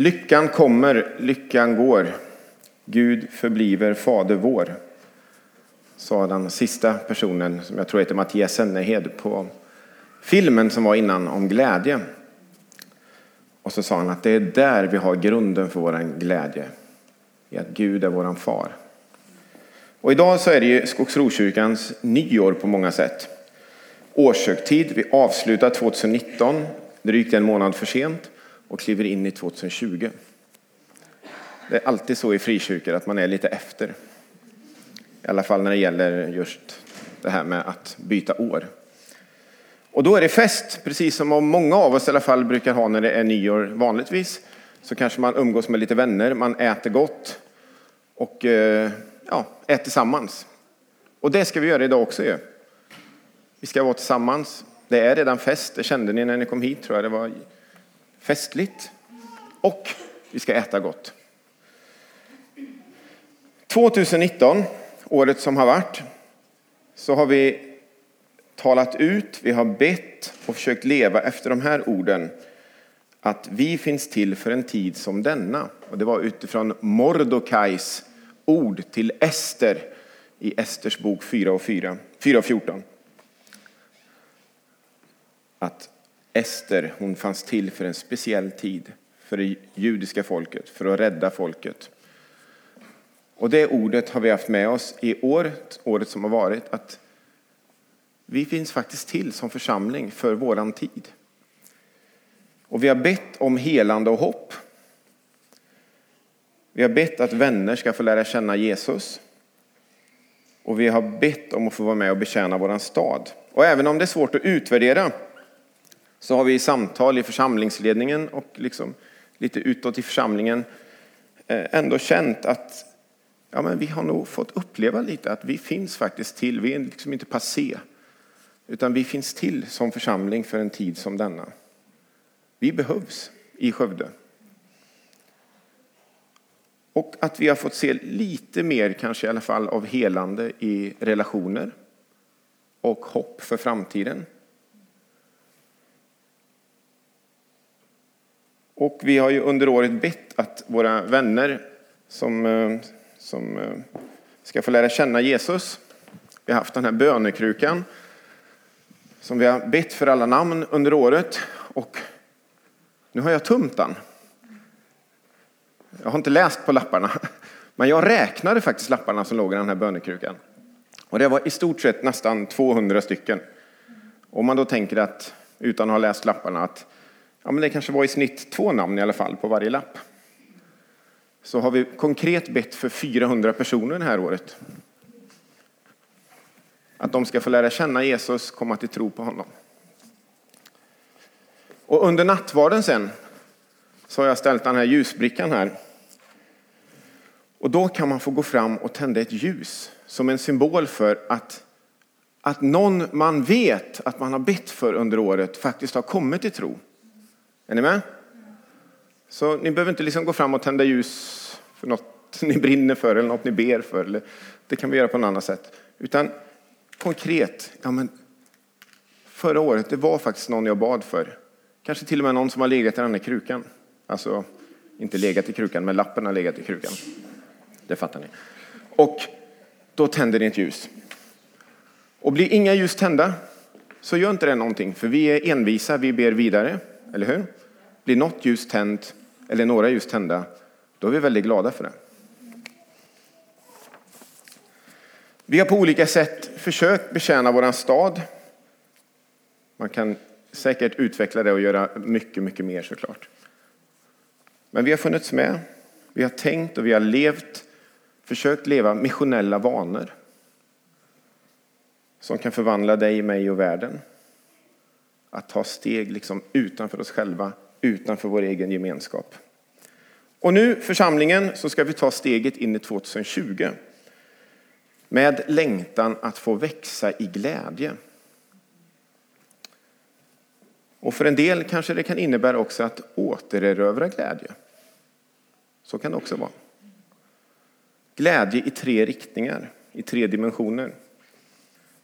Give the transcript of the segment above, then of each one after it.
Lyckan kommer, lyckan går. Gud förbliver fader vår. Sa den sista personen, som jag tror heter Mattias Sennehed, på filmen som var innan om glädje. Och så sa han att det är där vi har grunden för vår glädje. I att Gud är vår far. Och idag så är det ju Skogsrokyrkans nyår på många sätt. Årshögtid, vi avslutar 2019, drygt en månad för sent och kliver in i 2020. Det är alltid så i frikyrkor att man är lite efter. I alla fall när det gäller just det här med att byta år. Och då är det fest, precis som många av oss i alla fall brukar ha när det är nyår vanligtvis. Så kanske man umgås med lite vänner, man äter gott och eh, ja, äter tillsammans. Och det ska vi göra idag också ju. Vi ska vara tillsammans. Det är redan fest, det kände ni när ni kom hit tror jag. Det var festligt. Och vi ska äta gott. 2019, året som har varit, så har vi talat ut, vi har bett och försökt leva efter de här orden. Att vi finns till för en tid som denna. Och det var utifrån Mordokais ord till Ester i Esters bok 4 och 4, 4 och 14. Att Ester, hon fanns till för en speciell tid, för det judiska folket, för att rädda folket. Och det ordet har vi haft med oss i året, året som har varit, att vi finns faktiskt till som församling för våran tid. Och vi har bett om helande och hopp. Vi har bett att vänner ska få lära känna Jesus. Och vi har bett om att få vara med och betjäna våran stad. Och även om det är svårt att utvärdera så har vi i samtal i församlingsledningen och liksom lite utåt i församlingen eh, ändå känt att ja, men vi har nog fått uppleva lite att vi finns faktiskt till. Vi är liksom inte passé, utan vi finns till som församling för en tid som denna. Vi behövs i Skövde. Och att vi har fått se lite mer, kanske i alla fall, av helande i relationer och hopp för framtiden. Och vi har ju under året bett att våra vänner som, eh, som eh, ska få lära känna Jesus, vi har haft den här bönekrukan som vi har bett för alla namn under året och nu har jag tömt den. Jag har inte läst på lapparna, men jag räknade faktiskt lapparna som låg i den här bönekrukan. Och det var i stort sett nästan 200 stycken. Om man då tänker att, utan att ha läst lapparna, att ja, men det kanske var i snitt två namn i alla fall på varje lapp. Så har vi konkret bett för 400 personer det här året. Att de ska få lära känna Jesus, komma till tro på honom. Och under nattvarden sen så har jag ställt den här ljusbrickan här. Och då kan man få gå fram och tända ett ljus som en symbol för att, att någon man vet att man har bett för under året faktiskt har kommit till tro. Är ni med? Så ni behöver inte liksom gå fram och tända ljus för något ni brinner för eller något ni ber för. Eller, det kan vi göra på något annat sätt. Utan konkret, ja men förra året, det var faktiskt någon jag bad för. Kanske till och med någon som har legat i den här krukan. Alltså, inte legat i krukan, men lappen har legat i krukan. Det fattar ni. Och då tänder ni ett ljus. Och blir inga ljus tända, så gör inte det någonting, för vi är envisa, vi ber vidare, eller hur? Blir något ljus tänt, eller några ljus tända, då är vi väldigt glada för det. Vi har på olika sätt försökt betjäna vår stad. Man kan säkert utveckla det och göra mycket, mycket mer såklart. Men vi har funnits med, vi har tänkt och vi har levt, försökt leva missionella vanor som kan förvandla dig, mig och världen. Att ta steg liksom utanför oss själva, utanför vår egen gemenskap. Och nu, församlingen, så ska vi ta steget in i 2020 med längtan att få växa i glädje. Och för en del kanske det kan innebära också att återerövra glädje. Så kan det också vara. Glädje i tre riktningar, i tre dimensioner.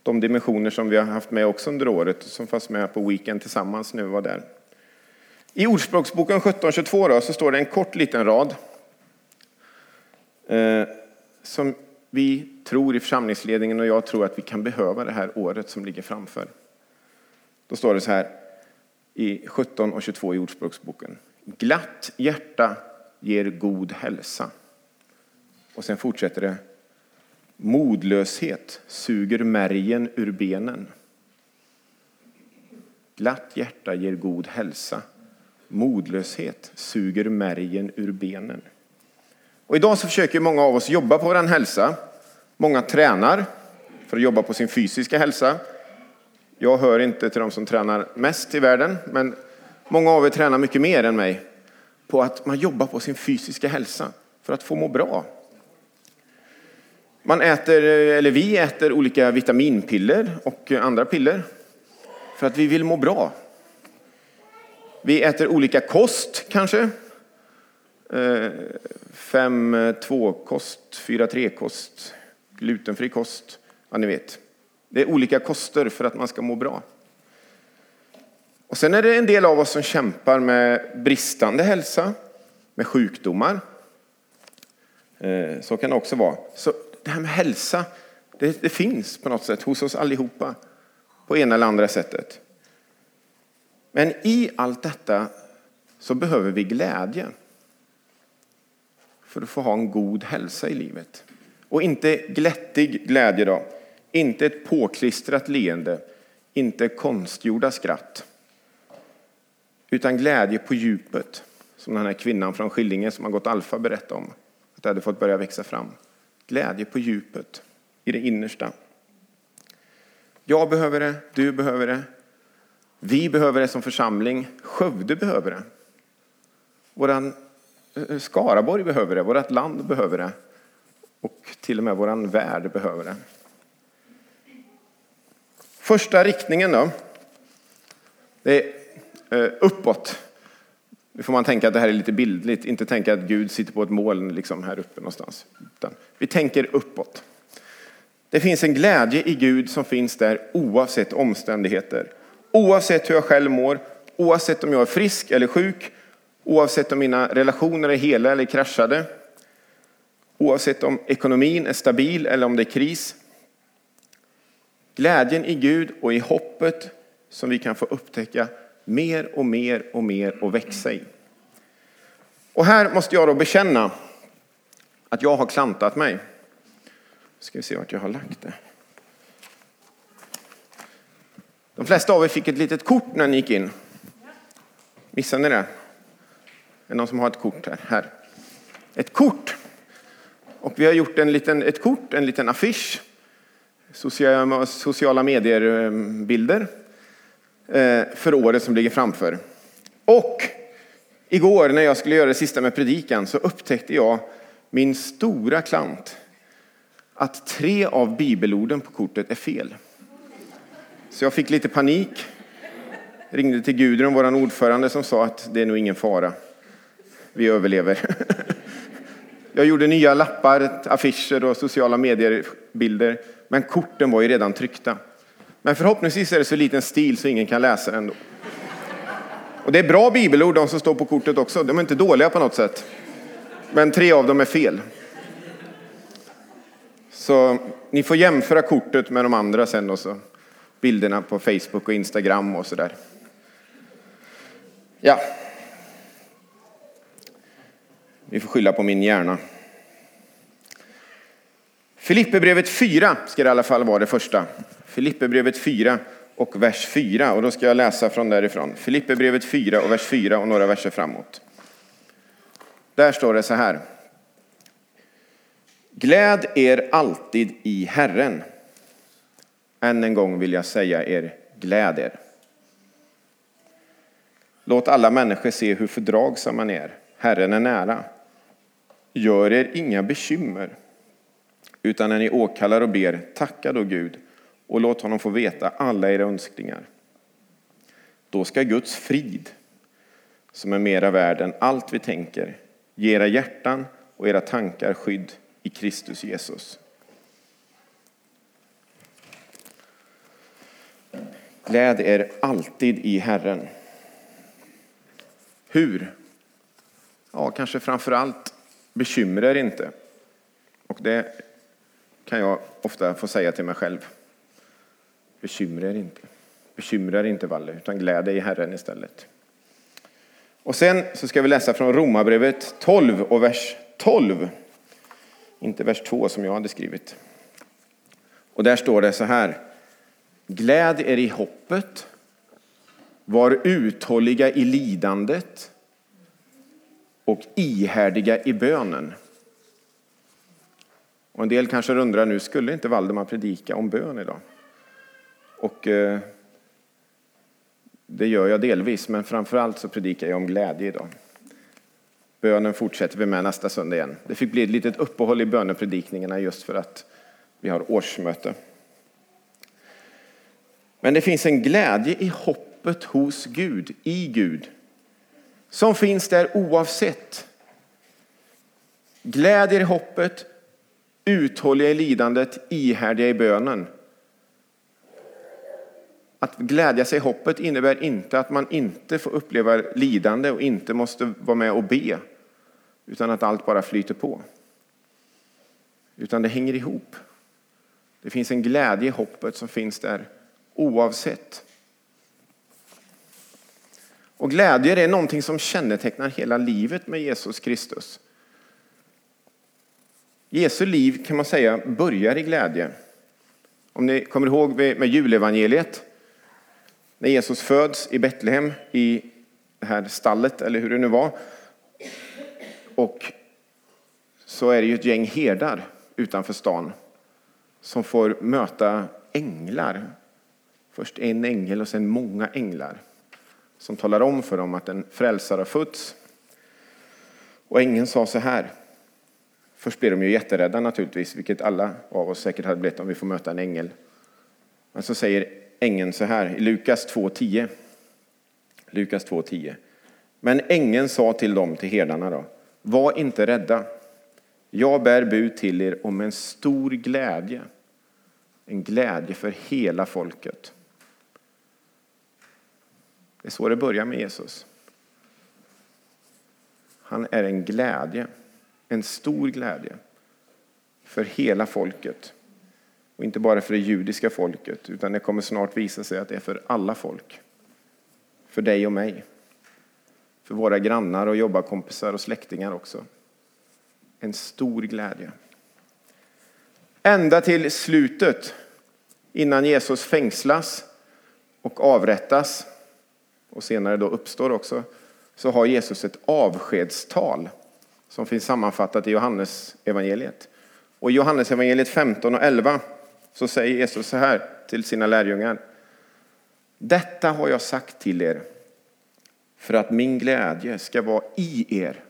De dimensioner som vi har haft med också under året, som fanns med på Weekend tillsammans nu var där. I Ordspråksboken 1722 då, så står det en kort liten rad eh, som vi tror i församlingsledningen och jag tror att vi kan behöva det här året som ligger framför. Då står det så här i 17 och 22 i Ordspråksboken. Glatt hjärta ger god hälsa. Och sen fortsätter det. Modlöshet suger märgen ur benen. Glatt hjärta ger god hälsa. Modlöshet suger märgen ur benen. Och idag så försöker många av oss jobba på vår hälsa. Många tränar för att jobba på sin fysiska hälsa. Jag hör inte till de som tränar mest i världen, men många av er tränar mycket mer än mig på att man jobbar på sin fysiska hälsa för att få må bra. Man äter, eller vi äter olika vitaminpiller och andra piller för att vi vill må bra. Vi äter olika kost kanske. Eh, 5-2-kost, 4-3-kost, glutenfri kost. Ja, ni vet. Det är olika koster för att man ska må bra. Och sen är det en del av oss som kämpar med bristande hälsa, med sjukdomar. Eh, så kan det också vara. Så det här med hälsa, det, det finns på något sätt hos oss allihopa på ena eller andra sättet. Men i allt detta så behöver vi glädje för att få ha en god hälsa i livet. Och inte glättig glädje då, inte ett påklistrat leende, inte konstgjorda skratt. Utan glädje på djupet, som den här kvinnan från Skillinge som har gått alfa berättade om. Att det hade fått börja växa fram. Glädje på djupet, i det innersta. Jag behöver det, du behöver det, vi behöver det som församling, Skövde behöver det. Våran eh, Skaraborg behöver det, vårt land behöver det och till och med vår värld behöver det. Första riktningen då, det är eh, uppåt. Nu får man tänka att det här är lite bildligt, inte tänka att Gud sitter på ett moln liksom här uppe någonstans. Utan vi tänker uppåt. Det finns en glädje i Gud som finns där oavsett omständigheter. Oavsett hur jag själv mår, oavsett om jag är frisk eller sjuk, oavsett om mina relationer är hela eller kraschade, oavsett om ekonomin är stabil eller om det är kris. Glädjen i Gud och i hoppet som vi kan få upptäcka mer och mer och mer och växa i. Och här måste jag då bekänna att jag har klantat mig. Ska vi se vart jag har lagt det. De flesta av er fick ett litet kort när ni gick in. Missade ni det? Är det någon som har ett kort här? här. Ett kort. Och vi har gjort en liten, ett kort, en liten affisch. Sociala, medier-bilder eh, Eh, för året som ligger framför. Och igår när jag skulle göra det sista med predikan så upptäckte jag min stora klant att tre av bibelorden på kortet är fel. Så jag fick lite panik. Ringde till Gudrun, vår ordförande, som sa att det är nog ingen fara. Vi överlever. Jag gjorde nya lappar, affischer och sociala medier-bilder. Men korten var ju redan tryckta. Men förhoppningsvis är det så liten stil så ingen kan läsa den. Och det är bra bibelord de som står på kortet också. De är inte dåliga på något sätt. Men tre av dem är fel. Så ni får jämföra kortet med de andra sen och så bilderna på Facebook och Instagram och sådär. Ja. Vi får skylla på min hjärna. Filipperbrevet 4 ska det i alla fall vara det första. Filipperbrevet 4 och vers 4. Och då ska jag läsa från därifrån. Filipperbrevet 4 och vers 4 och några verser framåt. Där står det så här. Gläd er alltid i Herren. Än en gång vill jag säga er, gläd er. Låt alla människor se hur fördragsamma ni är. Herren är nära. Gör er inga bekymmer, utan när ni åkallar och ber, tacka då Gud och låt honom få veta alla era önskningar. Då ska Guds frid, som är mera värd än allt vi tänker, ge era hjärtan och era tankar skydd i Kristus Jesus. Gläd er alltid i Herren. Hur? Ja, kanske framför allt bekymra er inte. Och det kan jag ofta få säga till mig själv. Bekymra er inte. Bekymra er inte, Valle, utan gläd dig i Herren istället. Och sen så ska vi läsa från Romarbrevet 12 och vers 12. Inte vers 2 som jag hade skrivit. Och där står det så här. Gläd er i hoppet. Var uthålliga i lidandet och ihärdiga i bönen. Och en del kanske undrar nu, skulle inte Valdemar predika om bön idag? Och eh, det gör jag delvis, men framför allt så predikar jag om glädje idag. Bönen fortsätter vi med nästa söndag igen. Det fick bli ett litet uppehåll i bönepredikningarna just för att vi har årsmöte. Men det finns en glädje i hoppet hos Gud, i Gud, som finns där oavsett. Glädjer i hoppet, uthålliga i lidandet, ihärdiga i bönen. Att glädja sig i hoppet innebär inte att man inte får uppleva lidande och inte måste vara med och be, utan att allt bara flyter på. Utan det hänger ihop. Det finns en glädje i hoppet som finns där oavsett. Och glädje är någonting som kännetecknar hela livet med Jesus Kristus. Jesu liv kan man säga börjar i glädje. Om ni kommer ihåg med julevangeliet, när Jesus föds i Betlehem i det här stallet, eller hur det nu var. Och så är det ju ett gäng herdar utanför stan som får möta änglar. Först en ängel och sen många änglar som talar om för dem att en frälsare har fötts. Och ängeln sa så här. Först blir de ju jätterädda naturligtvis, vilket alla av oss säkert hade blivit om vi får möta en ängel. Men så säger ängeln så här i Lukas 2.10. Lukas 2.10. Men ängeln sa till dem, till herdarna då, var inte rädda. Jag bär bud till er om en stor glädje. En glädje för hela folket. Det är så det börjar med Jesus. Han är en glädje, en stor glädje för hela folket. Och inte bara för det judiska folket, utan det kommer snart visa sig att det är för alla folk. För dig och mig. För våra grannar och jobbarkompisar och släktingar också. En stor glädje. Ända till slutet, innan Jesus fängslas och avrättas och senare då uppstår också, så har Jesus ett avskedstal som finns sammanfattat i Johannes evangeliet. Och i Johannes evangeliet 15 och 11 så säger Jesus så här till sina lärjungar. Detta har jag sagt till er för att min glädje ska vara i er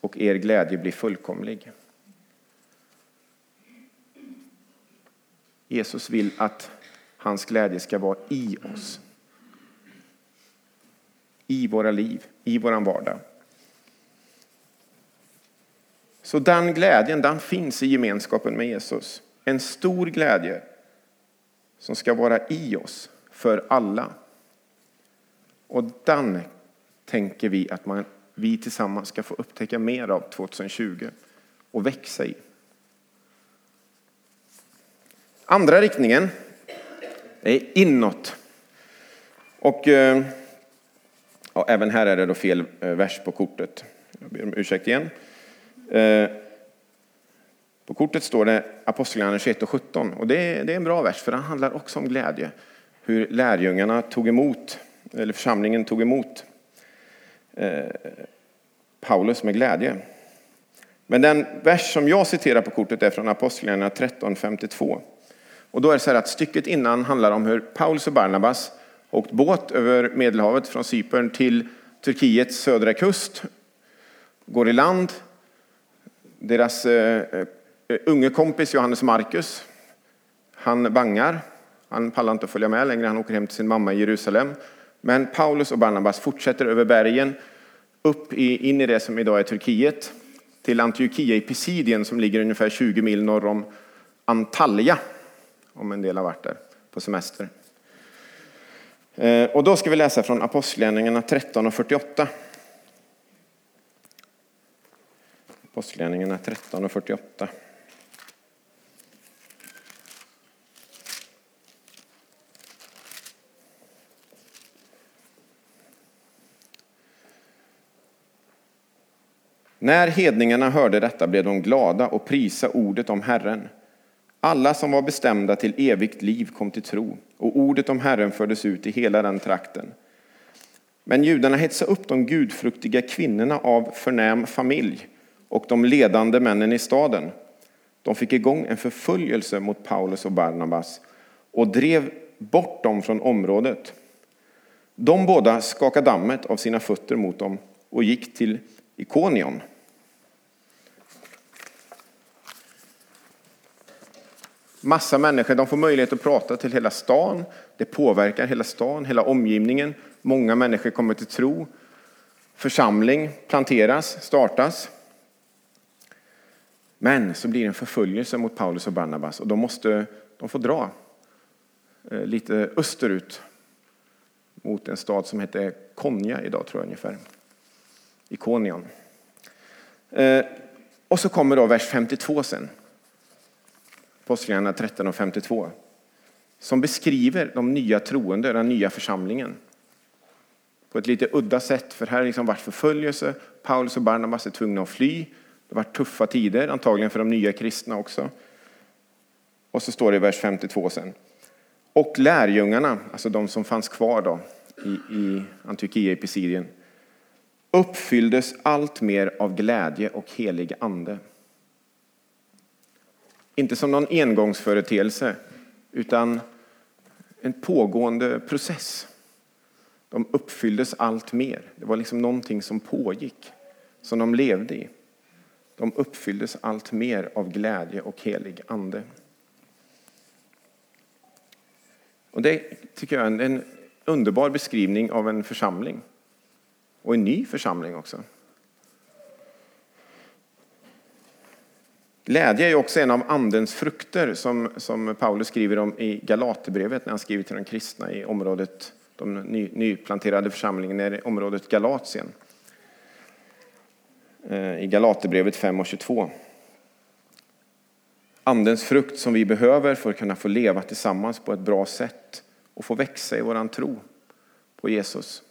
och er glädje blir fullkomlig. Jesus vill att hans glädje ska vara i oss. I våra liv, i vår vardag. Så den glädjen den finns i gemenskapen med Jesus. En stor glädje som ska vara i oss för alla. Och den tänker vi att man, vi tillsammans ska få upptäcka mer av 2020 och växa i. Andra riktningen är inåt. Och eh, ja, även här är det då fel eh, vers på kortet. Jag ber om ursäkt igen. Eh, på kortet står det Apostlagärningarna 21 och 17 och det är, det är en bra vers för den handlar också om glädje. Hur lärjungarna tog emot, eller församlingen tog emot eh, Paulus med glädje. Men den vers som jag citerar på kortet är från Apostlagärningarna 13.52. Och då är det så här att stycket innan handlar om hur Paulus och Barnabas åkt båt över Medelhavet från Cypern till Turkiets södra kust, går i land. Deras eh, Eh, unge kompis Johannes Markus, han bangar. Han pallar inte att följa med längre, han åker hem till sin mamma i Jerusalem. Men Paulus och Barnabas fortsätter över bergen, upp i, in i det som idag är Turkiet, till Antiochia i Pisidien som ligger ungefär 20 mil norr om Antalya, om en del har varit där på semester. Eh, och då ska vi läsa från Apostlagärningarna 13 och 48. Apostlagärningarna 13 och 48. När hedningarna hörde detta blev de glada och prisa ordet om Herren. Alla som var bestämda till evigt liv kom till tro, och ordet om Herren fördes ut i hela den trakten. Men judarna hetsade upp de gudfruktiga kvinnorna av förnäm familj och de ledande männen i staden. De fick igång en förföljelse mot Paulus och Barnabas och drev bort dem från området. De båda skakade dammet av sina fötter mot dem och gick till Ikonion. Massa människor de får möjlighet att prata till hela stan. Det påverkar hela stan, hela omgivningen. Många människor kommer till tro. Församling planteras, startas. Men så blir det en förföljelse mot Paulus och Barnabas och de, måste, de får dra eh, lite österut mot en stad som heter Konja idag, tror jag ungefär. Ikonion. Eh, och så kommer då vers 52 sen. Apostlagärningarna 13 och 52. Som beskriver de nya troende, den nya församlingen. På ett lite udda sätt, för här har liksom varit förföljelse. Paulus och Barnabas är tvungna att fly. Det har varit tuffa tider, antagligen för de nya kristna också. Och så står det i vers 52 sen. Och lärjungarna, alltså de som fanns kvar då i, i Antiochia i Pisidien, uppfylldes allt mer av glädje och helig ande. Inte som någon engångsföreteelse, utan en pågående process. De uppfylldes allt mer. Det var liksom någonting som pågick, som de levde i. De uppfylldes allt mer av glädje och helig ande. Och det tycker jag är en underbar beskrivning av en församling. Och en ny församling också. Glädje är också en av andens frukter som, som Paulus skriver om i Galaterbrevet när han skriver till de kristna i området, de ny, nyplanterade församlingen i området Galatien. Eh, I Galaterbrevet 5 och 22. Andens frukt som vi behöver för att kunna få leva tillsammans på ett bra sätt och få växa i våran tro på Jesus.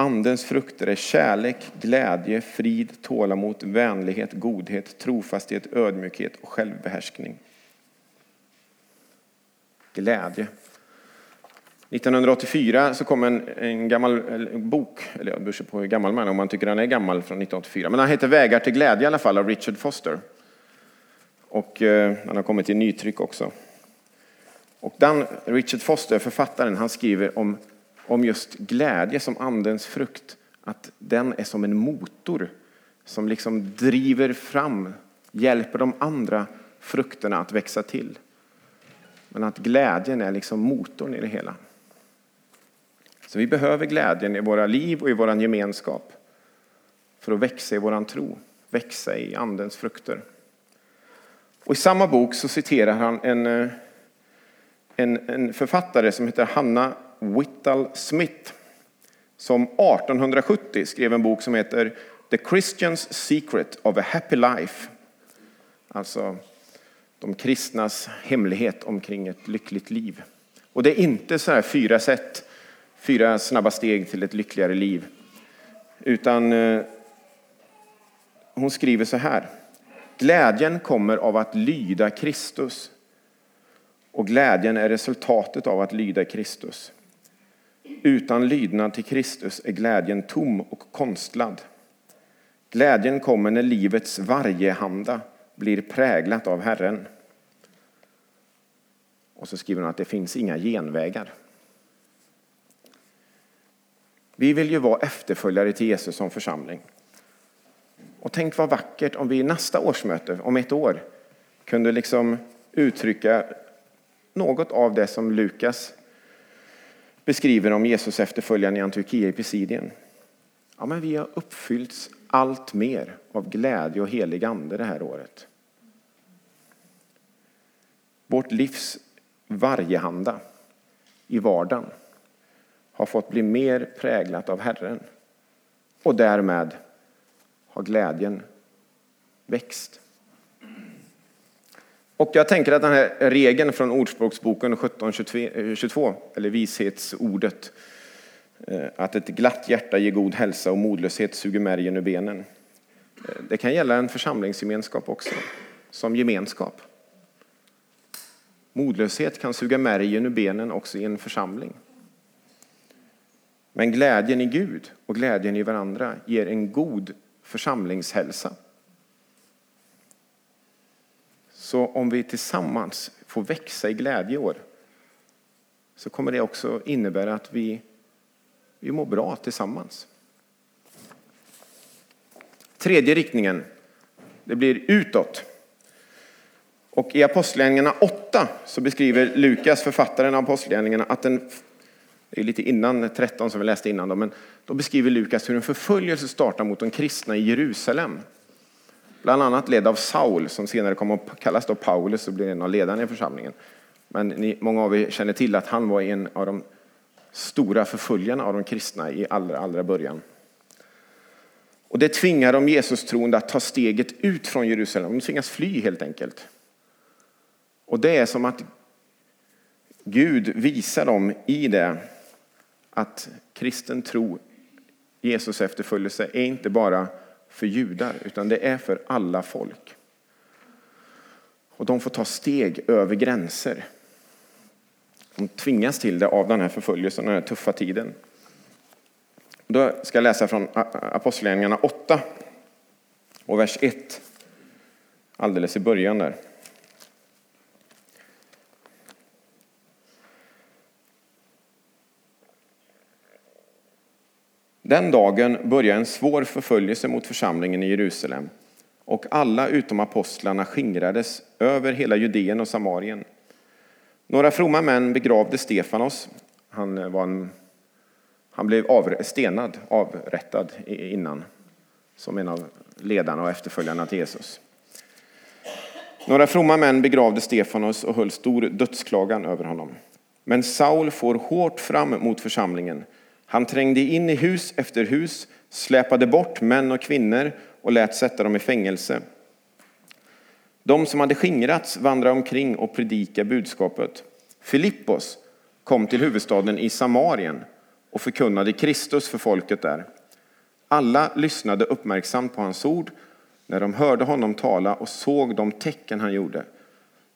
Andens frukter är kärlek, glädje, frid, tålamod, vänlighet, godhet, trofasthet, ödmjukhet och självbehärskning. Glädje. 1984 så kom en, en gammal bok, eller jag beror på hur gammal man är om man tycker den är gammal från 1984. Men han heter Vägar till glädje i alla fall av Richard Foster. Och eh, han har kommit i nytryck också. Och den, Richard Foster, författaren, han skriver om om just glädje som andens frukt, att den är som en motor som liksom driver fram, hjälper de andra frukterna att växa till. Men att glädjen är liksom motorn i det hela. Så vi behöver glädjen i våra liv och i vår gemenskap för att växa i vår tro, växa i andens frukter. Och I samma bok så citerar han en, eh, en, en författare som heter Hanna Whittle Smith som 1870 skrev en bok som heter The Christian's Secret of a Happy Life. Alltså de kristnas hemlighet omkring ett lyckligt liv. Och det är inte så här fyra sätt, fyra snabba steg till ett lyckligare liv. Utan eh, hon skriver så här. Glädjen kommer av att lyda Kristus. Och glädjen är resultatet av att lyda Kristus. Utan lydnad till Kristus är glädjen tom och konstlad. Glädjen kommer när livets varjehanda blir präglat av Herren. Och så skriver han att det finns inga genvägar. Vi vill ju vara efterföljare till Jesus som församling. Och tänk vad vackert om vi i nästa årsmöte, om ett år, kunde liksom uttrycka något av det som Lukas beskriver om Jesus efterföljaren i Antiochia i Pisidien. Ja, men vi har uppfyllts allt mer av glädje och helig ande det här året. Vårt livs varjehanda i vardagen har fått bli mer präglat av Herren. Och därmed har glädjen växt. Och jag tänker att den här regeln från Ordspråksboken 1722, eh, eller vishetsordet, eh, att ett glatt hjärta ger god hälsa och modlöshet suger märgen ur benen. Eh, det kan gälla en församlingsgemenskap också, som gemenskap. Modlöshet kan suga märgen ur benen också i en församling. Men glädjen i Gud och glädjen i varandra ger en god församlingshälsa. Så om vi tillsammans får växa i glädje i år så kommer det också innebära att vi, vi mår bra tillsammans. Tredje riktningen, det blir utåt. Och i Apostlagärningarna 8 så beskriver Lukas, författaren av Apostlagärningarna, att den det är lite innan 13 som vi läste innan, då, men då beskriver Lukas hur en förföljelse startar mot de kristna i Jerusalem. Bland annat ledd av Saul, som senare kom att kallas då Paulus och blev en av ledarna i församlingen. Men ni, många av er känner till att han var en av de stora förföljarna av de kristna i allra, allra början. Och det tvingar de Jesus troende att ta steget ut från Jerusalem. De tvingas fly helt enkelt. Och det är som att Gud visar dem i det att kristen tro, Jesus efterföljelse, är inte bara för judar, utan det är för alla folk. Och de får ta steg över gränser. De tvingas till det av den här förföljelsen, den här tuffa tiden. Då ska jag läsa från Apostlagärningarna 8 och vers 1, alldeles i början där. Den dagen började en svår förföljelse mot församlingen i Jerusalem och alla utom apostlarna skingrades över hela Judeen och Samarien. Några fromma män begravde Stefanos. Han, var en, han blev av, stenad, avrättad innan, som en av ledarna och efterföljarna till Jesus. Några fromma män begravde Stefanos och höll stor dödsklagan över honom. Men Saul får hårt fram mot församlingen han trängde in i hus efter hus, släpade bort män och kvinnor och lät sätta dem i fängelse. De som hade skingrats vandrade omkring och predikade budskapet. Filippos kom till huvudstaden i Samarien och förkunnade Kristus för folket där. Alla lyssnade uppmärksamt på hans ord när de hörde honom tala och såg de tecken han gjorde.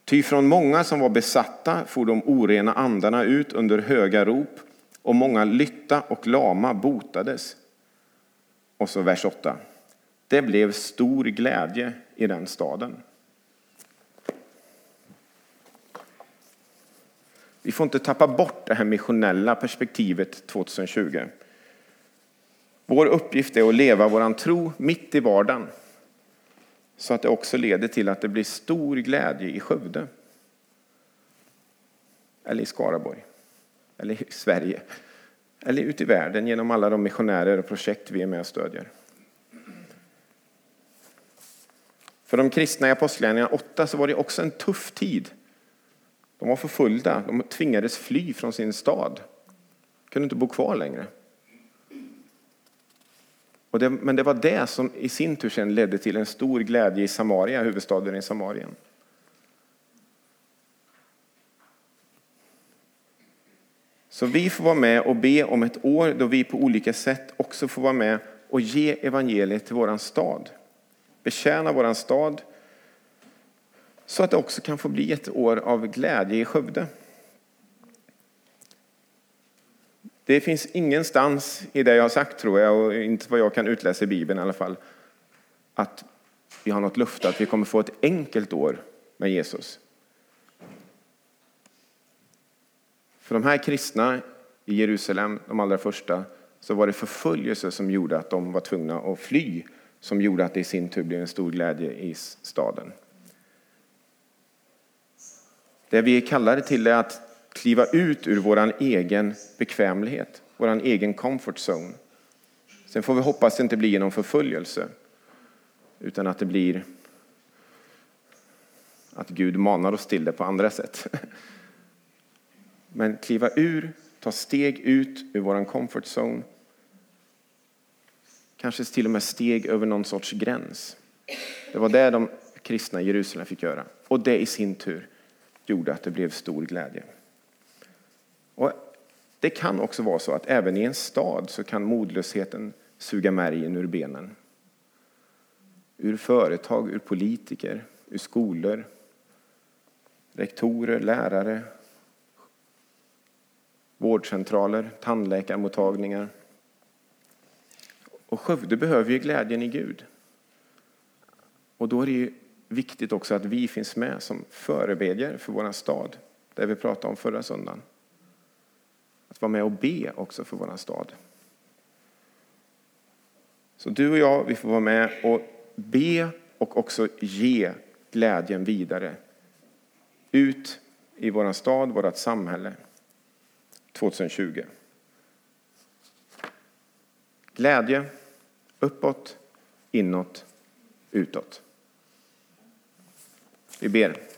Ty från många som var besatta for de orena andarna ut under höga rop och många lytta och lama botades. Och så vers 8. Det blev stor glädje i den staden. Vi får inte tappa bort det här missionella perspektivet 2020. Vår uppgift är att leva vår tro mitt i vardagen så att det också leder till att det blir stor glädje i Skövde eller i Skaraborg eller i Sverige, eller ute i världen genom alla de missionärer och projekt vi är med och stödjer. För de kristna i Apostlagärningarna 8 så var det också en tuff tid. De var förföljda, de tvingades fly från sin stad. De kunde inte bo kvar längre. Men det var det som i sin tur ledde till en stor glädje i Samaria, huvudstaden i Samarien. Så vi får vara med och be om ett år då vi på olika sätt också får vara med och ge evangeliet till våran stad. Betjäna våran stad så att det också kan få bli ett år av glädje i Skövde. Det finns ingenstans i det jag har sagt, tror jag, och inte vad jag kan utläsa i Bibeln i alla fall, att vi har något löfte att vi kommer få ett enkelt år med Jesus. För de här kristna i Jerusalem, de allra första, så var det förföljelse som gjorde att de var tvungna att fly, som gjorde att det i sin tur blev en stor glädje i staden. Det vi är kallade till är att kliva ut ur vår egen bekvämlighet, vår egen comfort zone. Sen får vi hoppas att det inte blir genom förföljelse, utan att det blir att Gud manar oss till det på andra sätt. Men kliva ur, ta steg ut ur vår comfort zone. Kanske till och med steg över någon sorts gräns. Det var det de kristna i Jerusalem fick göra. Och det i sin tur gjorde att det blev stor glädje. Och det kan också vara så att även i en stad så kan modlösheten suga märgen ur benen. Ur företag, ur politiker, ur skolor, rektorer, lärare, vårdcentraler, tandläkarmottagningar. Och Skövde behöver ju glädjen i Gud. Och då är det viktigt också att vi finns med som förebedjare för vår stad, det vi pratade om förra söndagen. Att vara med och be också för vår stad. Så du och jag, vi får vara med och be och också ge glädjen vidare ut i vår stad, vårt samhälle 2020. Glädje uppåt, inåt, utåt. Vi ber.